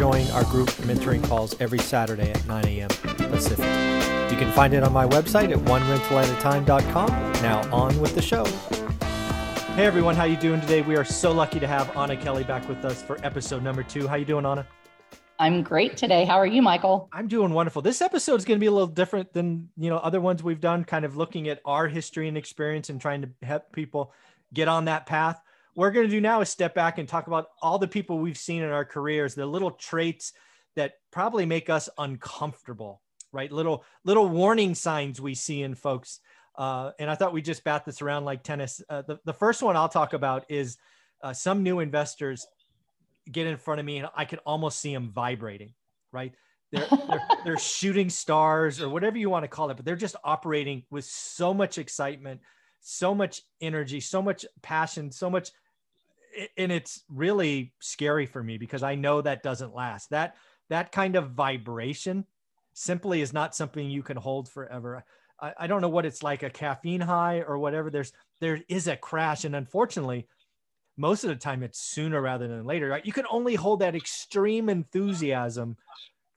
join our group mentoring calls every Saturday at 9 a.m. Pacific. You can find it on my website at onerentalatatime.com. Now on with the show. Hey everyone, how you doing today? We are so lucky to have Anna Kelly back with us for episode number two. How you doing, Anna? I'm great today. How are you, Michael? I'm doing wonderful. This episode is going to be a little different than you know other ones we've done, kind of looking at our history and experience and trying to help people get on that path. We're going to do now is step back and talk about all the people we've seen in our careers, the little traits that probably make us uncomfortable right? Little little warning signs we see in folks. Uh, and I thought we just bat this around like tennis. Uh, the, the first one I'll talk about is uh, some new investors get in front of me and I can almost see them vibrating, right? They're, they're, they're shooting stars or whatever you want to call it, but they're just operating with so much excitement, so much energy, so much passion, so much. And it's really scary for me because I know that doesn't last. That that kind of vibration simply is not something you can hold forever. I, I don't know what it's like a caffeine high or whatever. There's there is a crash, and unfortunately, most of the time it's sooner rather than later. Right? You can only hold that extreme enthusiasm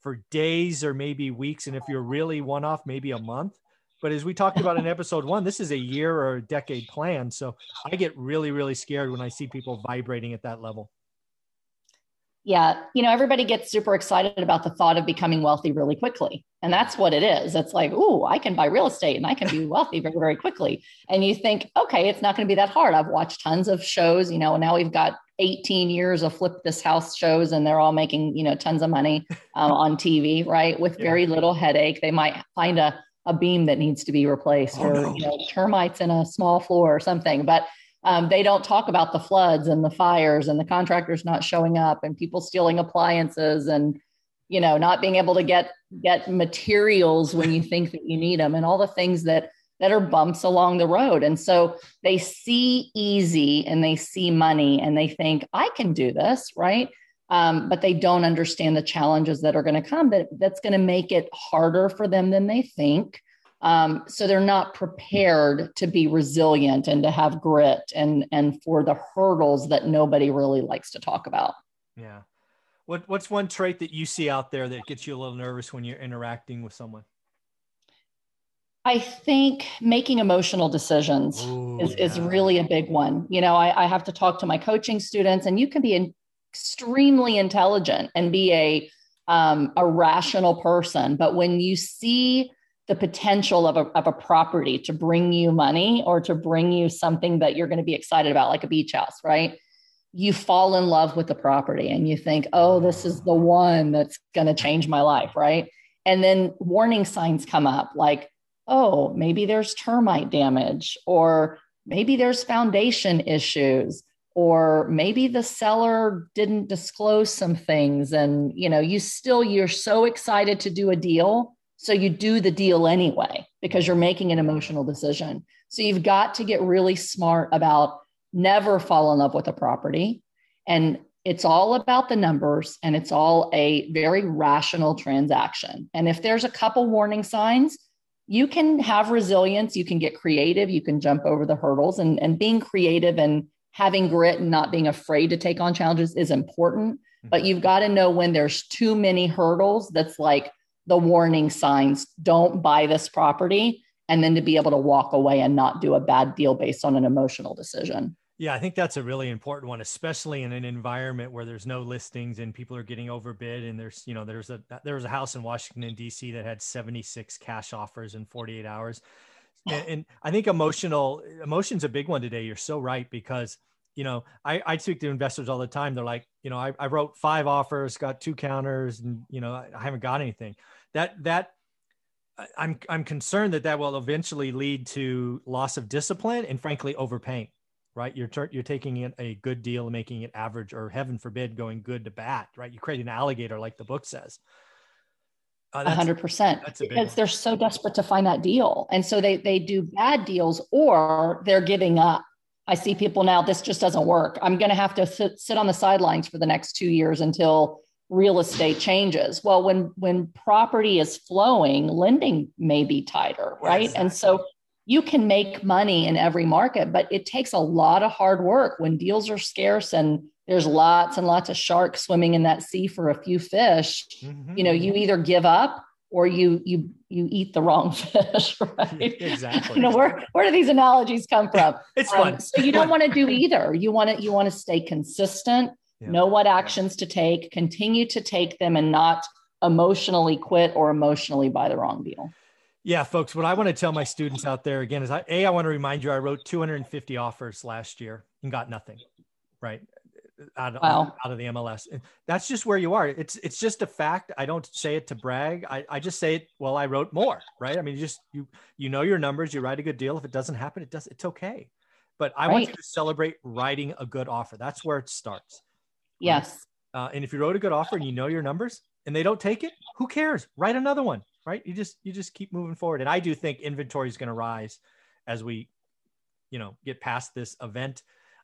for days or maybe weeks, and if you're really one off, maybe a month. But as we talked about in episode one, this is a year or a decade plan. So I get really, really scared when I see people vibrating at that level. Yeah, you know, everybody gets super excited about the thought of becoming wealthy really quickly. And that's what it is. It's like, oh, I can buy real estate and I can be wealthy very, very quickly. And you think, okay, it's not going to be that hard. I've watched tons of shows, you know, now we've got 18 years of flip this house shows and they're all making, you know, tons of money um, on TV, right? With very little headache. They might find a, a beam that needs to be replaced oh, or, no. you know, termites in a small floor or something. But um, they don't talk about the floods and the fires and the contractors not showing up and people stealing appliances and you know not being able to get get materials when you think that you need them and all the things that that are bumps along the road and so they see easy and they see money and they think i can do this right um, but they don't understand the challenges that are going to come that that's going to make it harder for them than they think um, so they're not prepared to be resilient and to have grit and and for the hurdles that nobody really likes to talk about. Yeah. What what's one trait that you see out there that gets you a little nervous when you're interacting with someone? I think making emotional decisions Ooh, is, yeah. is really a big one. You know, I, I have to talk to my coaching students, and you can be extremely intelligent and be a um, a rational person, but when you see the potential of a, of a property to bring you money or to bring you something that you're going to be excited about, like a beach house, right? You fall in love with the property and you think, oh, this is the one that's going to change my life, right? And then warning signs come up like, oh, maybe there's termite damage, or maybe there's foundation issues, or maybe the seller didn't disclose some things. And, you know, you still, you're so excited to do a deal so you do the deal anyway because you're making an emotional decision. So you've got to get really smart about never fall in love with a property. And it's all about the numbers and it's all a very rational transaction. And if there's a couple warning signs, you can have resilience, you can get creative, you can jump over the hurdles. And, and being creative and having grit and not being afraid to take on challenges is important. But mm-hmm. you've got to know when there's too many hurdles that's like, the warning signs don't buy this property and then to be able to walk away and not do a bad deal based on an emotional decision yeah i think that's a really important one especially in an environment where there's no listings and people are getting overbid and there's you know there's a there was a house in washington d.c that had 76 cash offers in 48 hours and, oh. and i think emotional emotion's a big one today you're so right because you know, I, I speak to investors all the time. They're like, you know, I, I wrote five offers, got two counters, and you know, I, I haven't got anything. That that I'm I'm concerned that that will eventually lead to loss of discipline and frankly overpaying. Right, you're you're taking it a good deal and making it average, or heaven forbid, going good to bad. Right, you create an alligator, like the book says. A hundred percent. Because one. they're so desperate to find that deal. And so they they do bad deals or they're giving up. I see people now, this just doesn't work. I'm gonna have to sit, sit on the sidelines for the next two years until real estate changes. Well, when when property is flowing, lending may be tighter, right? Exactly. And so you can make money in every market, but it takes a lot of hard work when deals are scarce and there's lots and lots of sharks swimming in that sea for a few fish. Mm-hmm. You know, you either give up or you you you eat the wrong fish, right? Exactly. you know, where where do these analogies come from? it's um, fun. So you don't want to do either. You want to you want to stay consistent, yeah. know what actions to take, continue to take them and not emotionally quit or emotionally buy the wrong deal. Yeah, folks, what I want to tell my students out there again is I, A, I want to remind you I wrote 250 offers last year and got nothing, right? Out, wow. out of the MLS. That's just where you are. It's it's just a fact. I don't say it to brag. I, I just say it, well, I wrote more, right? I mean, you just you you know your numbers, you write a good deal. If it doesn't happen, it does it's okay. But I right. want you to celebrate writing a good offer. That's where it starts. Yes. Uh, and if you wrote a good offer and you know your numbers and they don't take it, who cares? Write another one right? You just you just keep moving forward. And I do think inventory is going to rise as we, you know, get past this event.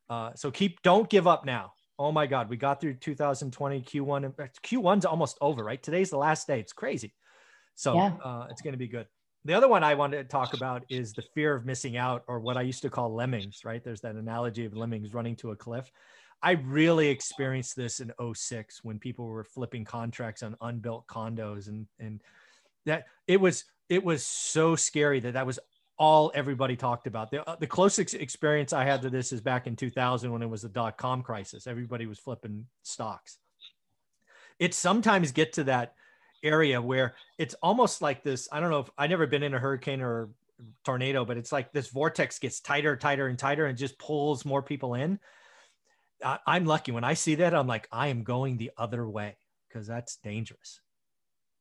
Uh, so keep don't give up now. Oh my God, we got through 2020 Q1. Q1's almost over, right? Today's the last day. It's crazy. So yeah. uh, it's going to be good. The other one I wanted to talk about is the fear of missing out, or what I used to call lemmings, right? There's that analogy of lemmings running to a cliff. I really experienced this in 06 when people were flipping contracts on unbuilt condos and, and that it was it was so scary that that was all everybody talked about. The, uh, the closest experience I had to this is back in 2000 when it was the dot com crisis. Everybody was flipping stocks. It sometimes get to that area where it's almost like this. I don't know if I never been in a hurricane or tornado, but it's like this vortex gets tighter, tighter, and tighter, and just pulls more people in. I, I'm lucky when I see that. I'm like, I am going the other way because that's dangerous.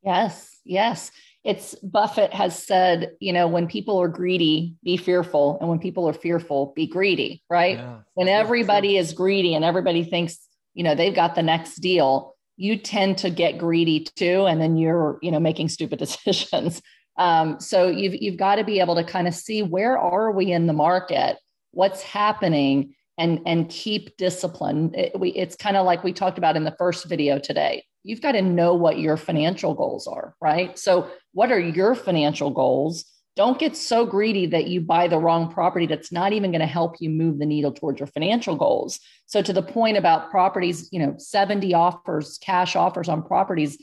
Yes, yes. It's Buffett has said, you know, when people are greedy, be fearful. And when people are fearful, be greedy, right? Yeah, when everybody true. is greedy and everybody thinks, you know, they've got the next deal, you tend to get greedy too. And then you're, you know, making stupid decisions. Um, so you've, you've got to be able to kind of see where are we in the market? What's happening? And, and keep discipline. It, we, it's kind of like we talked about in the first video today you've got to know what your financial goals are, right? So, what are your financial goals? Don't get so greedy that you buy the wrong property that's not even going to help you move the needle towards your financial goals. So, to the point about properties, you know, 70 offers, cash offers on properties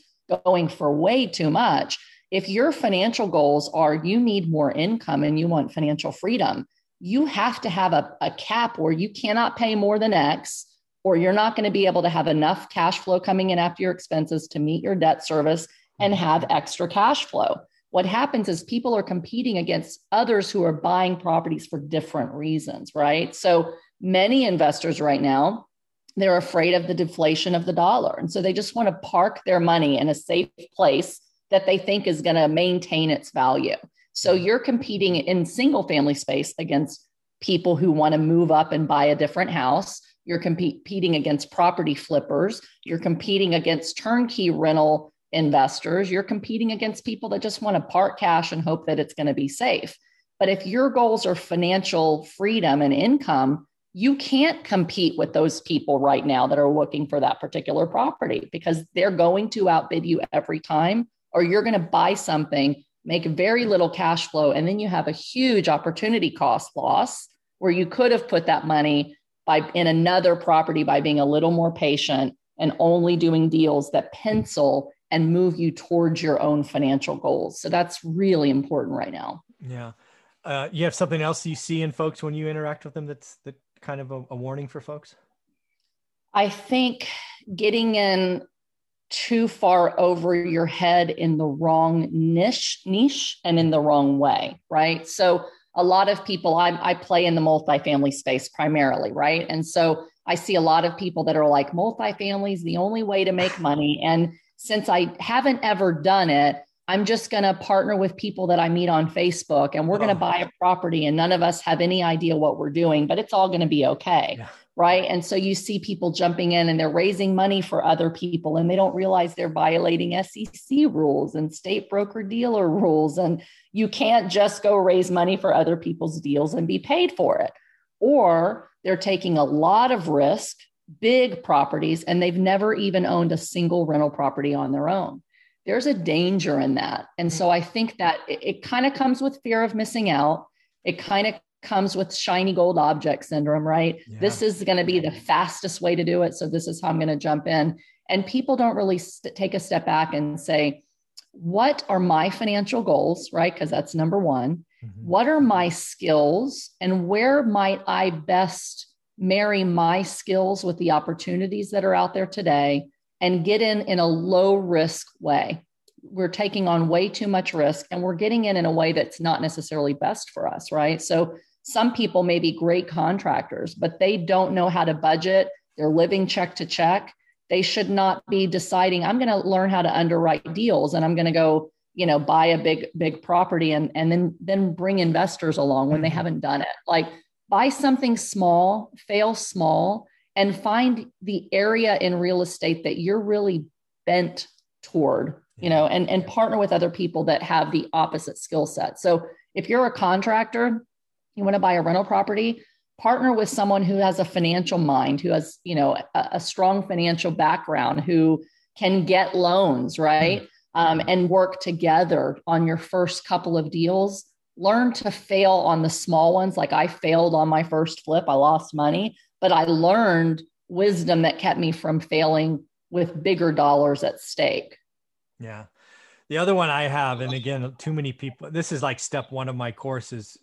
going for way too much. If your financial goals are you need more income and you want financial freedom, you have to have a, a cap where you cannot pay more than X or you're not going to be able to have enough cash flow coming in after your expenses to meet your debt service and mm-hmm. have extra cash flow. What happens is people are competing against others who are buying properties for different reasons, right? So many investors right now, they're afraid of the deflation of the dollar. And so they just want to park their money in a safe place that they think is going to maintain its value. So mm-hmm. you're competing in single family space against people who want to move up and buy a different house you're competing against property flippers. You're competing against turnkey rental investors. You're competing against people that just want to park cash and hope that it's going to be safe. But if your goals are financial freedom and income, you can't compete with those people right now that are looking for that particular property because they're going to outbid you every time, or you're going to buy something, make very little cash flow, and then you have a huge opportunity cost loss where you could have put that money by in another property by being a little more patient and only doing deals that pencil and move you towards your own financial goals. So that's really important right now. Yeah. Uh, you have something else you see in folks when you interact with them that's that kind of a, a warning for folks? I think getting in too far over your head in the wrong niche niche and in the wrong way, right? So a lot of people, I, I play in the multifamily space primarily, right? And so I see a lot of people that are like, multifamily is the only way to make money. And since I haven't ever done it, I'm just going to partner with people that I meet on Facebook and we're oh. going to buy a property and none of us have any idea what we're doing, but it's all going to be okay. Yeah. Right? And so you see people jumping in and they're raising money for other people and they don't realize they're violating SEC rules and state broker dealer rules. And you can't just go raise money for other people's deals and be paid for it. Or they're taking a lot of risk, big properties, and they've never even owned a single rental property on their own. There's a danger in that. And so mm-hmm. I think that it, it kind of comes with fear of missing out. It kind of comes with shiny gold object syndrome, right? Yeah. This is going to be the fastest way to do it. So this is how I'm going to jump in. And people don't really st- take a step back and say, what are my financial goals, right? Because that's number one. Mm-hmm. What are my skills and where might I best marry my skills with the opportunities that are out there today and get in in a low risk way? We're taking on way too much risk and we're getting in in a way that's not necessarily best for us, right? So some people may be great contractors, but they don't know how to budget. They're living check to check. They should not be deciding, I'm going to learn how to underwrite deals and I'm going to go, you know, buy a big, big property and, and then, then bring investors along when they mm-hmm. haven't done it. Like buy something small, fail small, and find the area in real estate that you're really bent toward, you know, and, and partner with other people that have the opposite skill set. So if you're a contractor, you want to buy a rental property partner with someone who has a financial mind who has you know a, a strong financial background who can get loans right? Mm-hmm. um, and work together on your first couple of deals. Learn to fail on the small ones like i failed on my first flip i lost money but i learned wisdom that kept me from failing with bigger dollars at stake. Yeah. The other one i have and again too many people this is like step one of my courses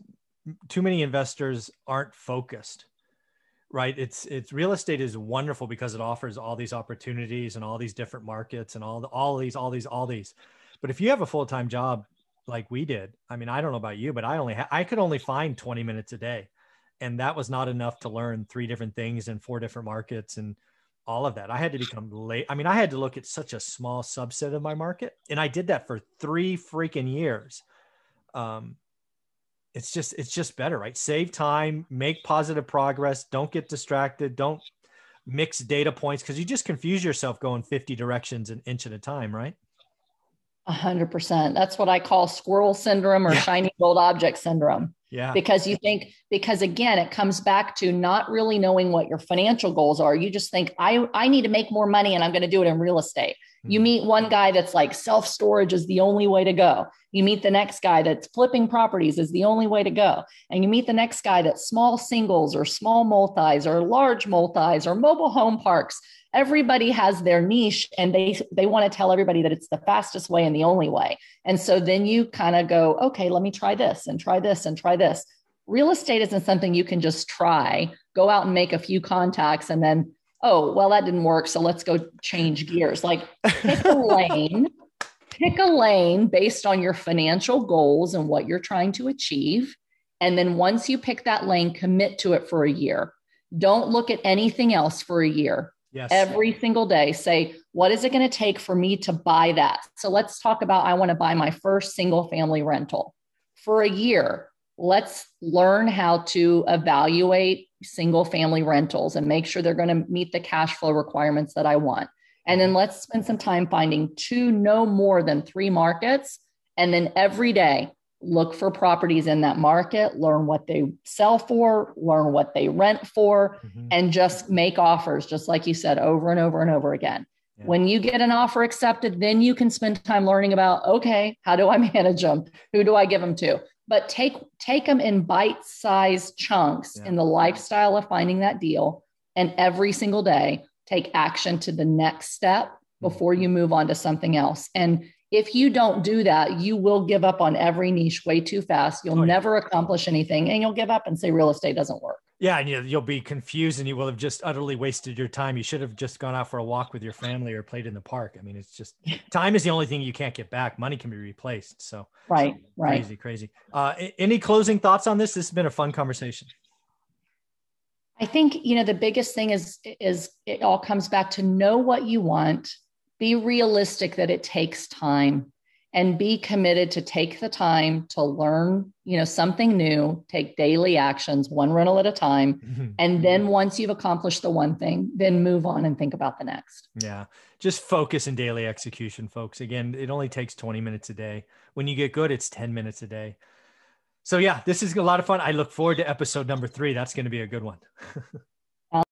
too many investors aren't focused right? It's it's real estate is wonderful because it offers all these opportunities and all these different markets and all the, all these all these all these. But if you have a full-time job like we did i mean i don't know about you but i only ha- i could only find 20 minutes a day. And that was not enough to learn three different things in four different markets and all of that. I had to become late i mean i had to look at such a small subset of my market. And i did that for three freaking years. Um, it's just it's just better right save time make positive progress don't get distracted don't mix data points because you just confuse yourself going 50 directions an inch at a time right a hundred percent. That's what I call squirrel syndrome or yeah. shiny gold object syndrome. Yeah. Because you think, because again, it comes back to not really knowing what your financial goals are. You just think, I, I need to make more money and I'm going to do it in real estate. You hmm. meet one guy that's like self storage is the only way to go. You meet the next guy that's flipping properties is the only way to go. And you meet the next guy that's small singles or small multis or large multis or mobile home parks. Everybody has their niche and they they want to tell everybody that it's the fastest way and the only way. And so then you kind of go, okay, let me try this and try this and try this. Real estate isn't something you can just try, go out and make a few contacts and then oh, well, that didn't work. So let's go change gears. Like pick a lane, pick a lane based on your financial goals and what you're trying to achieve. And then once you pick that lane, commit to it for a year. Don't look at anything else for a year. Yes. Every single day, say, what is it going to take for me to buy that? So let's talk about I want to buy my first single family rental for a year. Let's learn how to evaluate single family rentals and make sure they're going to meet the cash flow requirements that I want. And then let's spend some time finding two, no more than three markets. And then every day, look for properties in that market, learn what they sell for, learn what they rent for, mm-hmm. and just make offers, just like you said, over and over and over again. Yeah. When you get an offer accepted, then you can spend time learning about okay, how do I manage them? Who do I give them to? but take take them in bite-sized chunks yeah. in the lifestyle of finding that deal and every single day take action to the next step hmm. before you move on to something else and if you don't do that you will give up on every niche way too fast you'll oh, never accomplish anything and you'll give up and say real estate doesn't work yeah, and you'll be confused, and you will have just utterly wasted your time. You should have just gone out for a walk with your family or played in the park. I mean, it's just time is the only thing you can't get back. Money can be replaced. So right, right, crazy, crazy. Uh, any closing thoughts on this? This has been a fun conversation. I think you know the biggest thing is is it all comes back to know what you want, be realistic that it takes time, and be committed to take the time to learn you know something new take daily actions one rental at a time. Mm-hmm. and then once you've accomplished the one thing then move on and think about the next. Yeah. Just focus in daily execution folks. Again it only takes 20 minutes a day. When you get good it's 10 minutes a day. So yeah this is a lot of fun. I look forward to episode number three. That's going to be a good one